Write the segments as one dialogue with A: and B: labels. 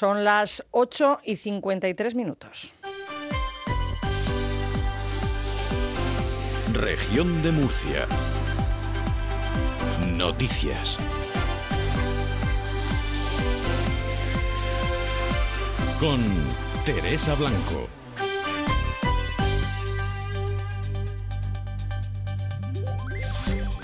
A: Son las 8 y 53 minutos.
B: Región de Murcia. Noticias. Con Teresa Blanco.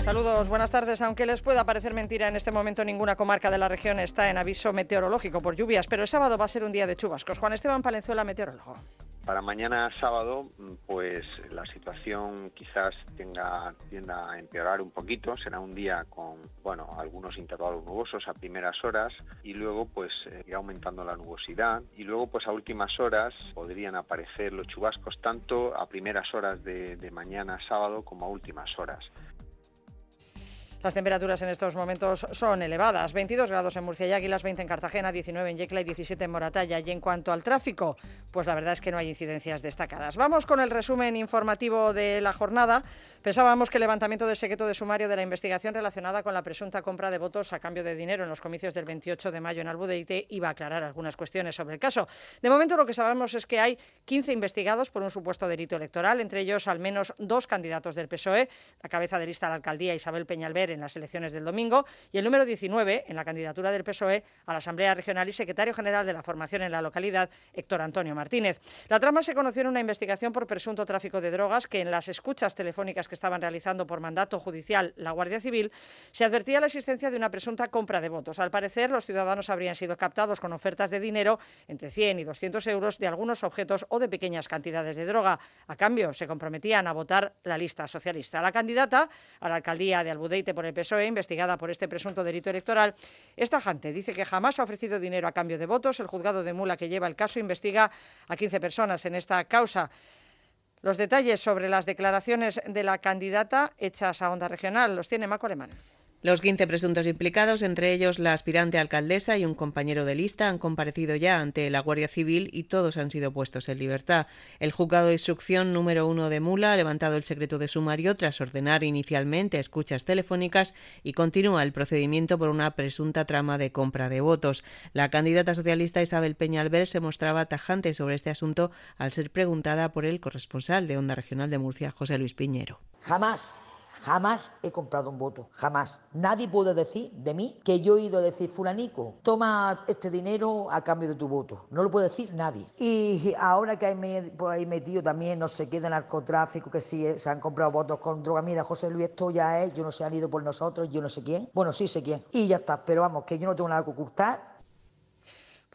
A: Saludos, buenas tardes. Aunque les pueda parecer mentira, en este momento ninguna comarca de la región está en aviso meteorológico por lluvias, pero el sábado va a ser un día de chubascos. Juan Esteban Palenzuela, meteorólogo.
C: Para mañana sábado, pues la situación quizás tenga, tienda a empeorar un poquito. Será un día con, bueno, algunos intervalos nubosos a primeras horas y luego pues irá aumentando la nubosidad y luego pues a últimas horas podrían aparecer los chubascos tanto a primeras horas de, de mañana sábado como a últimas horas.
A: Las temperaturas en estos momentos son elevadas. 22 grados en Murcia y Águilas, 20 en Cartagena, 19 en Yecla y 17 en Moratalla. Y en cuanto al tráfico, pues la verdad es que no hay incidencias destacadas. Vamos con el resumen informativo de la jornada. Pensábamos que el levantamiento del secreto de sumario de la investigación relacionada con la presunta compra de votos a cambio de dinero en los comicios del 28 de mayo en Albudeite iba a aclarar algunas cuestiones sobre el caso. De momento lo que sabemos es que hay 15 investigados por un supuesto delito electoral, entre ellos al menos dos candidatos del PSOE, la cabeza de lista a la alcaldía Isabel Peñalver en las elecciones del domingo, y el número 19 en la candidatura del PSOE a la Asamblea Regional y secretario general de la formación en la localidad, Héctor Antonio Martínez. La trama se conoció en una investigación por presunto tráfico de drogas que en las escuchas telefónicas que estaban realizando por mandato judicial la Guardia Civil se advertía la existencia de una presunta compra de votos. Al parecer, los ciudadanos habrían sido captados con ofertas de dinero entre 100 y 200 euros de algunos objetos o de pequeñas cantidades de droga. A cambio, se comprometían a votar la lista socialista. La candidata a la alcaldía de Albudeite por el PSOE, investigada por este presunto delito electoral, es tajante. Dice que jamás ha ofrecido dinero a cambio de votos. El juzgado de Mula que lleva el caso investiga a 15 personas en esta causa. Los detalles sobre las declaraciones de la candidata hechas a Onda Regional los tiene Maco Alemán.
D: Los 15 presuntos implicados, entre ellos la aspirante alcaldesa y un compañero de lista, han comparecido ya ante la Guardia Civil y todos han sido puestos en libertad. El juzgado de instrucción número uno de Mula ha levantado el secreto de sumario tras ordenar inicialmente escuchas telefónicas y continúa el procedimiento por una presunta trama de compra de votos. La candidata socialista Isabel Peñalver se mostraba tajante sobre este asunto al ser preguntada por el corresponsal de Onda Regional de Murcia, José Luis Piñero.
E: Jamás Jamás he comprado un voto, jamás. Nadie puede decir de mí que yo he ido a decir, fulanico, toma este dinero a cambio de tu voto. No lo puede decir nadie. Y ahora que hay por ahí metido también, no sé qué, de narcotráfico, que sí se han comprado votos con droga. Mira, José Luis, esto ya es, yo no sé, han ido por nosotros, yo no sé quién. Bueno, sí sé quién. Y ya está, pero vamos, que yo no tengo nada que ocultar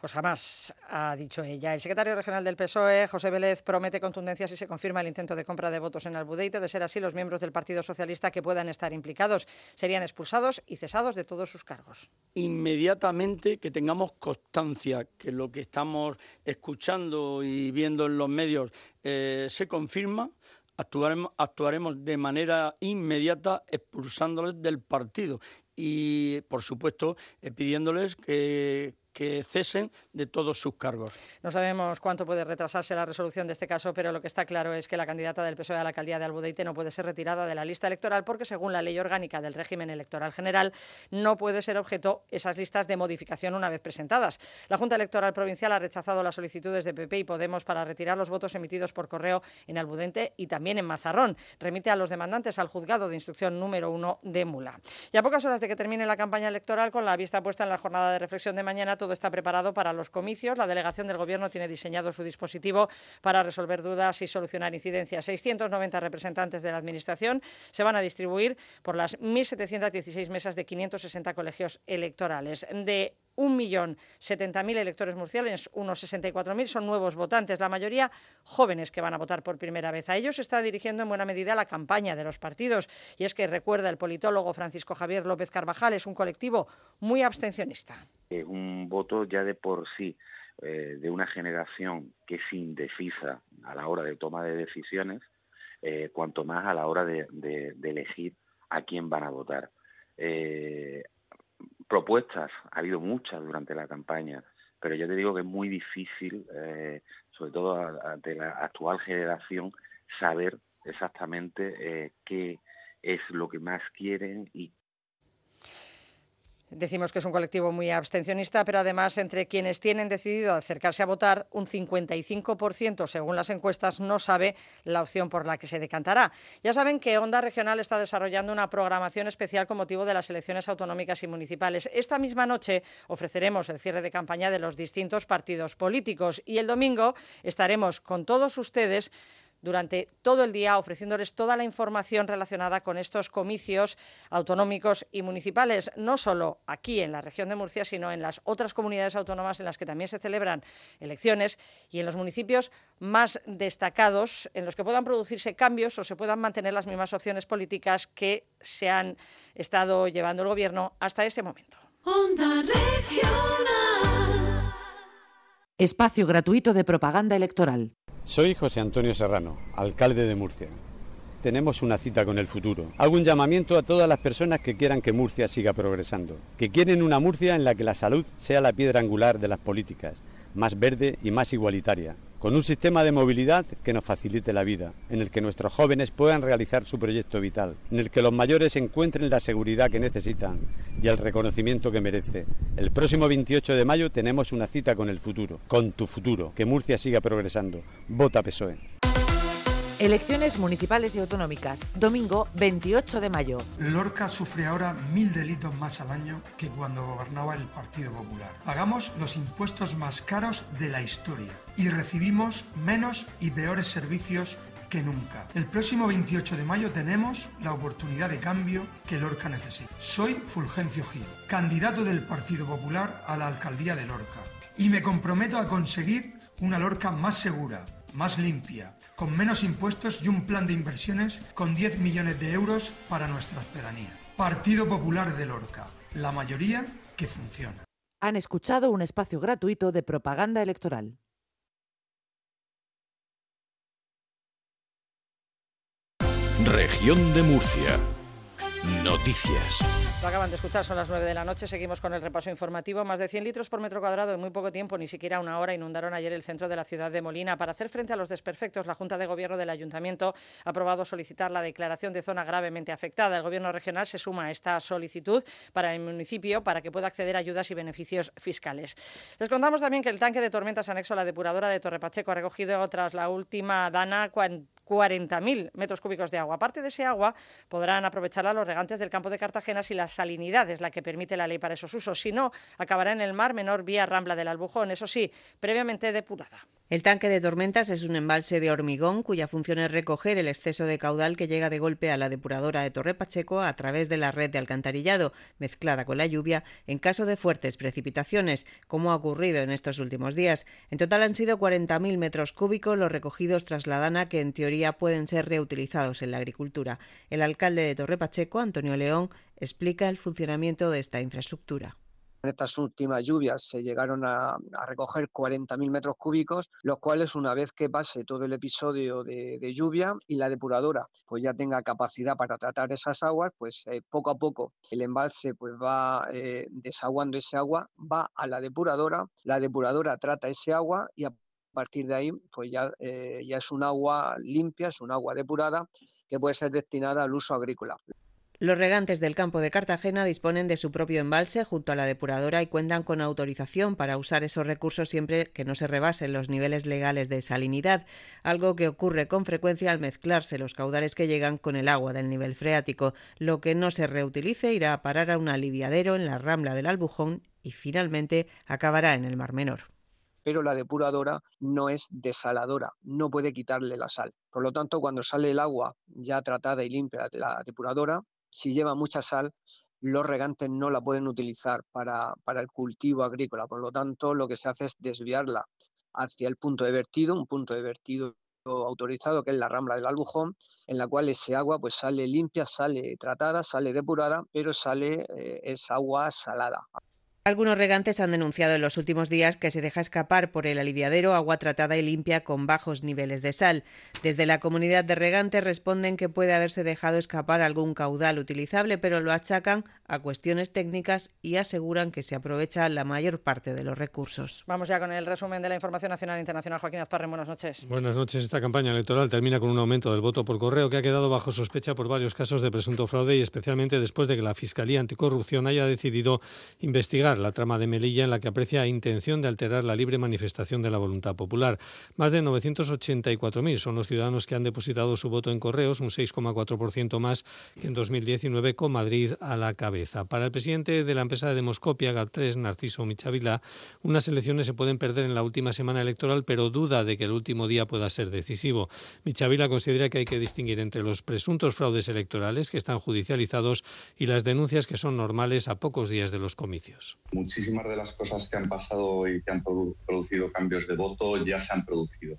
A: pues jamás, ha dicho ella. El secretario regional del PSOE, José Vélez, promete contundencia si se confirma el intento de compra de votos en Albudeite. De ser así, los miembros del Partido Socialista que puedan estar implicados serían expulsados y cesados de todos sus cargos.
F: Inmediatamente que tengamos constancia que lo que estamos escuchando y viendo en los medios eh, se confirma, actuaremos, actuaremos de manera inmediata expulsándoles del partido y, por supuesto, eh, pidiéndoles que que cesen de todos sus cargos.
A: No sabemos cuánto puede retrasarse la resolución de este caso, pero lo que está claro es que la candidata del PSOE a la alcaldía de Albudeite no puede ser retirada de la lista electoral porque, según la ley orgánica del régimen electoral general, no puede ser objeto esas listas de modificación una vez presentadas. La Junta Electoral Provincial ha rechazado las solicitudes de PP y Podemos para retirar los votos emitidos por correo en Albudente y también en Mazarrón. Remite a los demandantes al juzgado de instrucción número uno de Mula. Y a pocas horas de que termine la campaña electoral, con la vista puesta en la jornada de reflexión de mañana, todo está preparado para los comicios. La delegación del Gobierno tiene diseñado su dispositivo para resolver dudas y solucionar incidencias. 690 representantes de la Administración se van a distribuir por las 1.716 mesas de 560 colegios electorales. De 1.070.000 electores murciales, unos 64.000 son nuevos votantes, la mayoría jóvenes que van a votar por primera vez. A ellos se está dirigiendo en buena medida la campaña de los partidos. Y es que recuerda el politólogo Francisco Javier López Carvajal, es un colectivo muy abstencionista.
G: un voto ya de por sí eh, de una generación que es indecisa a la hora de toma de decisiones, eh, cuanto más a la hora de, elegir a quién van a votar. Eh, propuestas, ha habido muchas durante la campaña, pero yo te digo que es muy difícil, eh, sobre todo de la actual generación, saber exactamente eh, qué es lo que más quieren y
A: Decimos que es un colectivo muy abstencionista, pero además entre quienes tienen decidido acercarse a votar, un 55% según las encuestas no sabe la opción por la que se decantará. Ya saben que Onda Regional está desarrollando una programación especial con motivo de las elecciones autonómicas y municipales. Esta misma noche ofreceremos el cierre de campaña de los distintos partidos políticos y el domingo estaremos con todos ustedes durante todo el día ofreciéndoles toda la información relacionada con estos comicios autonómicos y municipales, no solo aquí en la región de Murcia, sino en las otras comunidades autónomas en las que también se celebran elecciones y en los municipios más destacados en los que puedan producirse cambios o se puedan mantener las mismas opciones políticas que se han estado llevando el Gobierno hasta este momento.
H: Espacio gratuito de propaganda electoral.
I: Soy José Antonio Serrano, alcalde de Murcia. Tenemos una cita con el futuro. Hago un llamamiento a todas las personas que quieran que Murcia siga progresando, que quieren una Murcia en la que la salud sea la piedra angular de las políticas, más verde y más igualitaria, con un sistema de movilidad que nos facilite la vida, en el que nuestros jóvenes puedan realizar su proyecto vital, en el que los mayores encuentren la seguridad que necesitan y el reconocimiento que merece. El próximo 28 de mayo tenemos una cita con el futuro, con tu futuro, que Murcia siga progresando. Vota PSOE.
H: Elecciones municipales y autonómicas, domingo 28 de mayo.
J: Lorca sufre ahora mil delitos más al año que cuando gobernaba el Partido Popular. Pagamos los impuestos más caros de la historia y recibimos menos y peores servicios que nunca. El próximo 28 de mayo tenemos la oportunidad de cambio que Lorca necesita. Soy Fulgencio Gil, candidato del Partido Popular a la alcaldía de Lorca, y me comprometo a conseguir una Lorca más segura, más limpia, con menos impuestos y un plan de inversiones con 10 millones de euros para nuestra pedanía. Partido Popular de Lorca, la mayoría que funciona.
H: Han escuchado un espacio gratuito de propaganda electoral.
B: Región de Murcia. Noticias.
A: Lo acaban de escuchar, son las 9 de la noche. Seguimos con el repaso informativo. Más de 100 litros por metro cuadrado en muy poco tiempo, ni siquiera una hora, inundaron ayer el centro de la ciudad de Molina. Para hacer frente a los desperfectos, la Junta de Gobierno del Ayuntamiento ha aprobado solicitar la declaración de zona gravemente afectada. El Gobierno regional se suma a esta solicitud para el municipio para que pueda acceder a ayudas y beneficios fiscales. Les contamos también que el tanque de tormentas anexo a la depuradora de Torrepacheco ha recogido tras la última dana 40.000 metros cúbicos de agua. Aparte de ese agua, podrán aprovecharla los regantes del campo de Cartagena si la salinidad es la que permite la ley para esos usos. Si no, acabará en el mar menor vía Rambla del Albujón, eso sí, previamente depurada.
D: El tanque de tormentas es un embalse de hormigón cuya función es recoger el exceso de caudal que llega de golpe a la depuradora de Torre Pacheco a través de la red de alcantarillado, mezclada con la lluvia, en caso de fuertes precipitaciones, como ha ocurrido en estos últimos días. En total han sido 40.000 metros cúbicos los recogidos tras la dana que en teoría pueden ser reutilizados en la agricultura. El alcalde de Torre Pacheco, Antonio León, explica el funcionamiento de esta infraestructura.
K: En estas últimas lluvias se llegaron a, recoger 40.000 metros cúbicos, los cuales una vez que pase todo el episodio de, lluvia y la depuradora pues ya tenga capacidad para tratar esas aguas, pues eh, poco a poco el embalse pues va eh, desaguando ese agua, va a la depuradora, la depuradora trata ese agua y a partir de ahí pues ya, eh, ya es un agua limpia, es un agua depurada que puede ser destinada al uso agrícola.
D: Los regantes del campo de Cartagena disponen de su propio embalse junto a la depuradora y cuentan con autorización para usar esos recursos siempre que no se rebasen los niveles legales de salinidad, algo que ocurre con frecuencia al mezclarse los caudales que llegan con el agua del nivel freático. Lo que no se reutilice irá a parar a un aliviadero en la rambla del Albujón y finalmente acabará en el Mar Menor
K: pero la depuradora no es desaladora, no puede quitarle la sal. Por lo tanto, cuando sale el agua ya tratada y limpia de la depuradora, si lleva mucha sal, los regantes no la pueden utilizar para, para el cultivo agrícola. Por lo tanto, lo que se hace es desviarla hacia el punto de vertido, un punto de vertido autorizado que es la rambla del Albujón, en la cual ese agua pues sale limpia, sale tratada, sale depurada, pero sale eh, es agua salada.
D: Algunos regantes han denunciado en los últimos días que se deja escapar por el aliviadero agua tratada y limpia con bajos niveles de sal. Desde la comunidad de regantes responden que puede haberse dejado escapar algún caudal utilizable, pero lo achacan a cuestiones técnicas y aseguran que se aprovecha la mayor parte de los recursos.
A: Vamos ya con el resumen de la información nacional e internacional. Joaquín Azparren, buenas noches.
L: Buenas noches. Esta campaña electoral termina con un aumento del voto por correo que ha quedado bajo sospecha por varios casos de presunto fraude y especialmente después de que la Fiscalía Anticorrupción haya decidido investigar la trama de Melilla en la que aprecia intención de alterar la libre manifestación de la voluntad popular. Más de 984.000 son los ciudadanos que han depositado su voto en correos, un 6,4% más que en 2019 con Madrid a la cabeza. Para el presidente de la empresa de Demoscopia, GAT3, Narciso Michavila, unas elecciones se pueden perder en la última semana electoral, pero duda de que el último día pueda ser decisivo. Michavila considera que hay que distinguir entre los presuntos fraudes electorales que están judicializados y las denuncias que son normales a pocos días de los comicios.
M: Muchísimas de las cosas que han pasado y que han producido cambios de voto ya se han producido.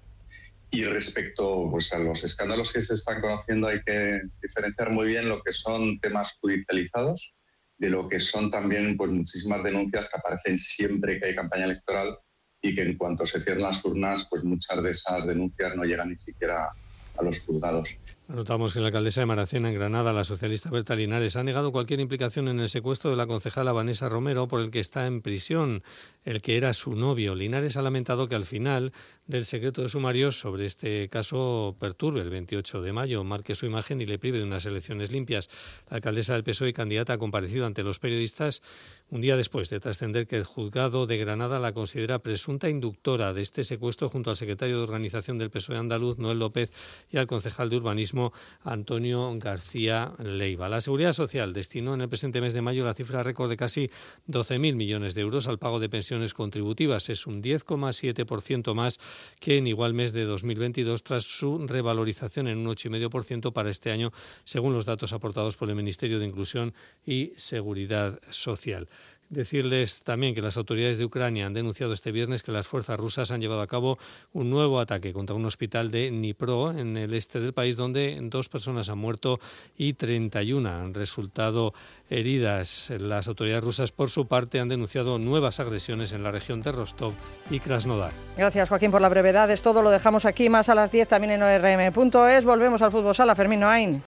M: Y respecto pues, a los escándalos que se están conociendo, hay que diferenciar muy bien lo que son temas judicializados de lo que son también pues, muchísimas denuncias que aparecen siempre que hay campaña electoral y que en cuanto se cierran las urnas, pues muchas de esas denuncias no llegan ni siquiera a los juzgados.
L: Notamos que la alcaldesa de Maracena, en Granada, la socialista Berta Linares, ha negado cualquier implicación en el secuestro de la concejala Vanessa Romero, por el que está en prisión, el que era su novio. Linares ha lamentado que al final del secreto de sumario sobre este caso perturbe el 28 de mayo, marque su imagen y le prive de unas elecciones limpias. La alcaldesa del PSOE candidata ha comparecido ante los periodistas un día después de trascender que el juzgado de Granada la considera presunta inductora de este secuestro junto al secretario de organización del PSOE andaluz, Noel López, y al concejal de urbanismo Antonio García Leiva. La Seguridad Social destinó en el presente mes de mayo la cifra récord de casi 12.000 millones de euros al pago de pensiones contributivas. Es un 10,7% más que en igual mes de 2022 tras su revalorización en un 8,5% para este año, según los datos aportados por el Ministerio de Inclusión y Seguridad Social. Decirles también que las autoridades de Ucrania han denunciado este viernes que las fuerzas rusas han llevado a cabo un nuevo ataque contra un hospital de Dnipro, en el este del país, donde dos personas han muerto y 31 han resultado heridas. Las autoridades rusas, por su parte, han denunciado nuevas agresiones en la región de Rostov y Krasnodar.
A: Gracias, Joaquín, por la brevedad. Es todo. Lo dejamos aquí, más a las 10 también en ORM.es. Volvemos al fútbol sala. Fermín Noain.